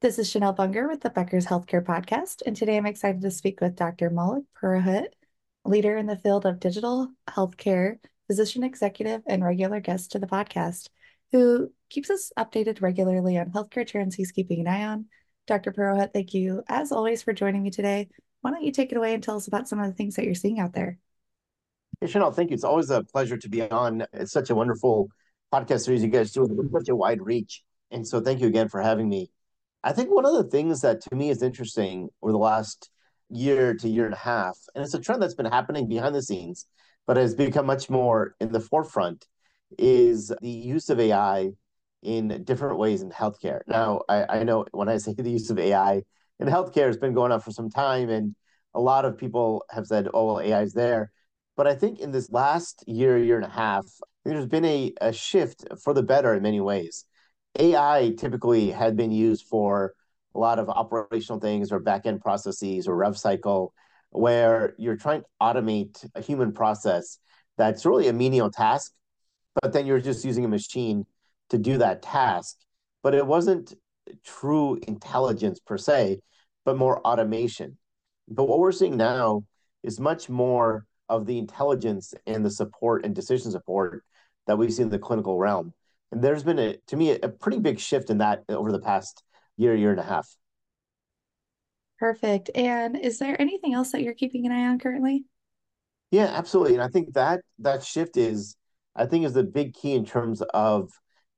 This is Chanel Bunger with the Becker's Healthcare Podcast, and today I'm excited to speak with Dr. Maulik Purohit, leader in the field of digital healthcare, physician executive, and regular guest to the podcast, who keeps us updated regularly on healthcare trends he's keeping an eye on. Dr. Purohit, thank you as always for joining me today. Why don't you take it away and tell us about some of the things that you're seeing out there? Hey, Chanel, thank you. It's always a pleasure to be on. It's such a wonderful podcast series you guys do with such a wide reach. And so thank you again for having me. I think one of the things that to me is interesting over the last year to year and a half, and it's a trend that's been happening behind the scenes, but has become much more in the forefront, is the use of AI in different ways in healthcare. Now, I, I know when I say the use of AI in healthcare has been going on for some time, and a lot of people have said, oh, well, AI is there. But I think in this last year, year and a half, there's been a, a shift for the better in many ways. AI typically had been used for a lot of operational things or back-end processes or rev cycle where you're trying to automate a human process that's really a menial task, but then you're just using a machine to do that task. But it wasn't true intelligence per se, but more automation. But what we're seeing now is much more of the intelligence and the support and decision support that we see in the clinical realm. And there's been a to me a pretty big shift in that over the past year, year and a half. Perfect. And is there anything else that you're keeping an eye on currently? Yeah, absolutely. And I think that that shift is, I think, is the big key in terms of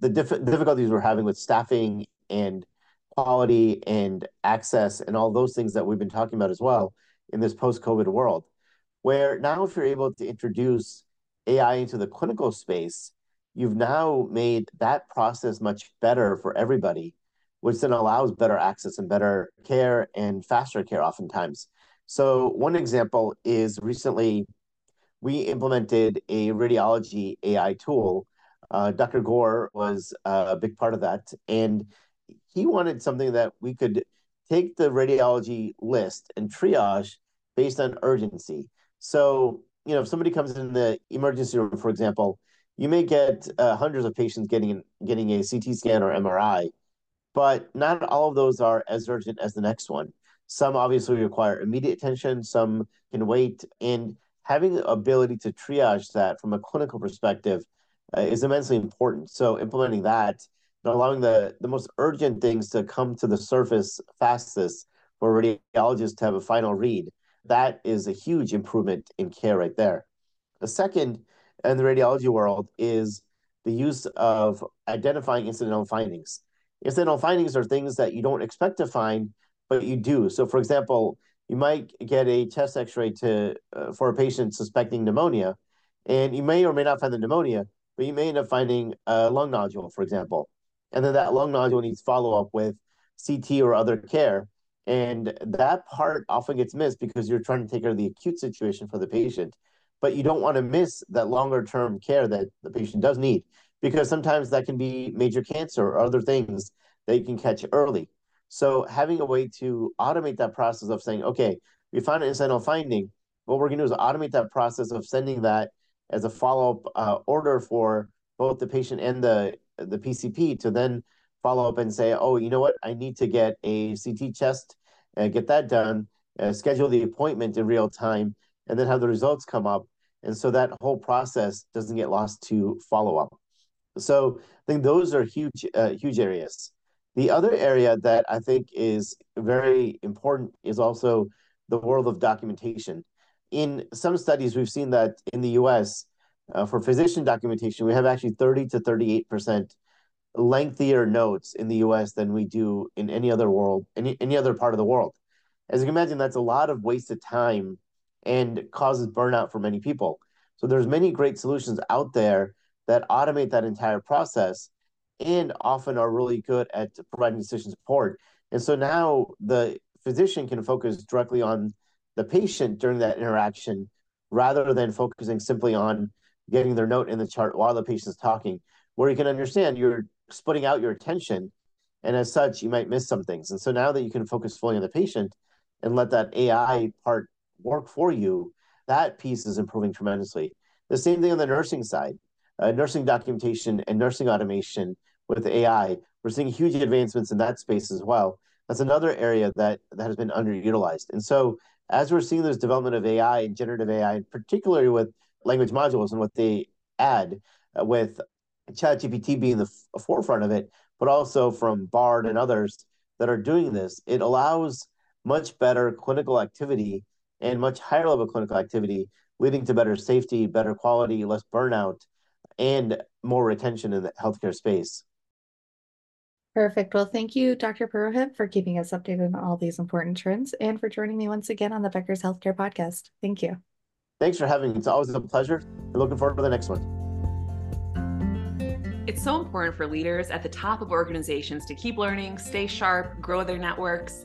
the diff- difficulties we're having with staffing and quality and access and all those things that we've been talking about as well in this post-COVID world. Where now, if you're able to introduce AI into the clinical space, you've now made that process much better for everybody, which then allows better access and better care and faster care oftentimes. So, one example is recently we implemented a radiology AI tool. Uh, Dr. Gore was a big part of that. And he wanted something that we could take the radiology list and triage based on urgency. So, you know, if somebody comes in the emergency room, for example, you may get uh, hundreds of patients getting getting a CT scan or MRI, but not all of those are as urgent as the next one. Some obviously require immediate attention, some can wait, and having the ability to triage that from a clinical perspective uh, is immensely important. So implementing that and allowing the, the most urgent things to come to the surface fastest for radiologists to have a final read, that is a huge improvement in care right there. The second in the radiology world is the use of identifying incidental findings. Incidental findings are things that you don't expect to find, but you do. So, for example, you might get a chest X-ray to uh, for a patient suspecting pneumonia, and you may or may not find the pneumonia, but you may end up finding a lung nodule, for example, and then that lung nodule needs follow up with CT or other care, and that part often gets missed because you're trying to take care of the acute situation for the patient but you don't want to miss that longer term care that the patient does need because sometimes that can be major cancer or other things that you can catch early. So having a way to automate that process of saying, okay, we found an incidental finding, what we're going to do is automate that process of sending that as a follow-up uh, order for both the patient and the the PCP to then follow up and say, oh, you know what, I need to get a CT chest and get that done, uh, schedule the appointment in real time, and then have the results come up. And so that whole process doesn't get lost to follow up. So I think those are huge, uh, huge areas. The other area that I think is very important is also the world of documentation. In some studies, we've seen that in the US, uh, for physician documentation, we have actually 30 to 38% lengthier notes in the US than we do in any other world, any, any other part of the world. As you can imagine, that's a lot of wasted time and causes burnout for many people. So there's many great solutions out there that automate that entire process and often are really good at providing decision support. And so now the physician can focus directly on the patient during that interaction rather than focusing simply on getting their note in the chart while the patient is talking, where you can understand you're splitting out your attention. And as such, you might miss some things. And so now that you can focus fully on the patient and let that AI part work for you, that piece is improving tremendously. The same thing on the nursing side. Uh, nursing documentation and nursing automation, with AI. We're seeing huge advancements in that space as well. That's another area that that has been underutilized. And so as we're seeing this development of AI and generative AI, particularly with language modules and what they add, uh, with ChatGPT being the f- forefront of it, but also from Bard and others that are doing this, it allows much better clinical activity and much higher level clinical activity, leading to better safety, better quality, less burnout, and more retention in the healthcare space. Perfect. Well, thank you, Dr. Purohit, for keeping us updated on all these important trends and for joining me once again on the Becker's Healthcare Podcast. Thank you. Thanks for having me. It's always a pleasure. I'm looking forward to the next one. It's so important for leaders at the top of organizations to keep learning, stay sharp, grow their networks.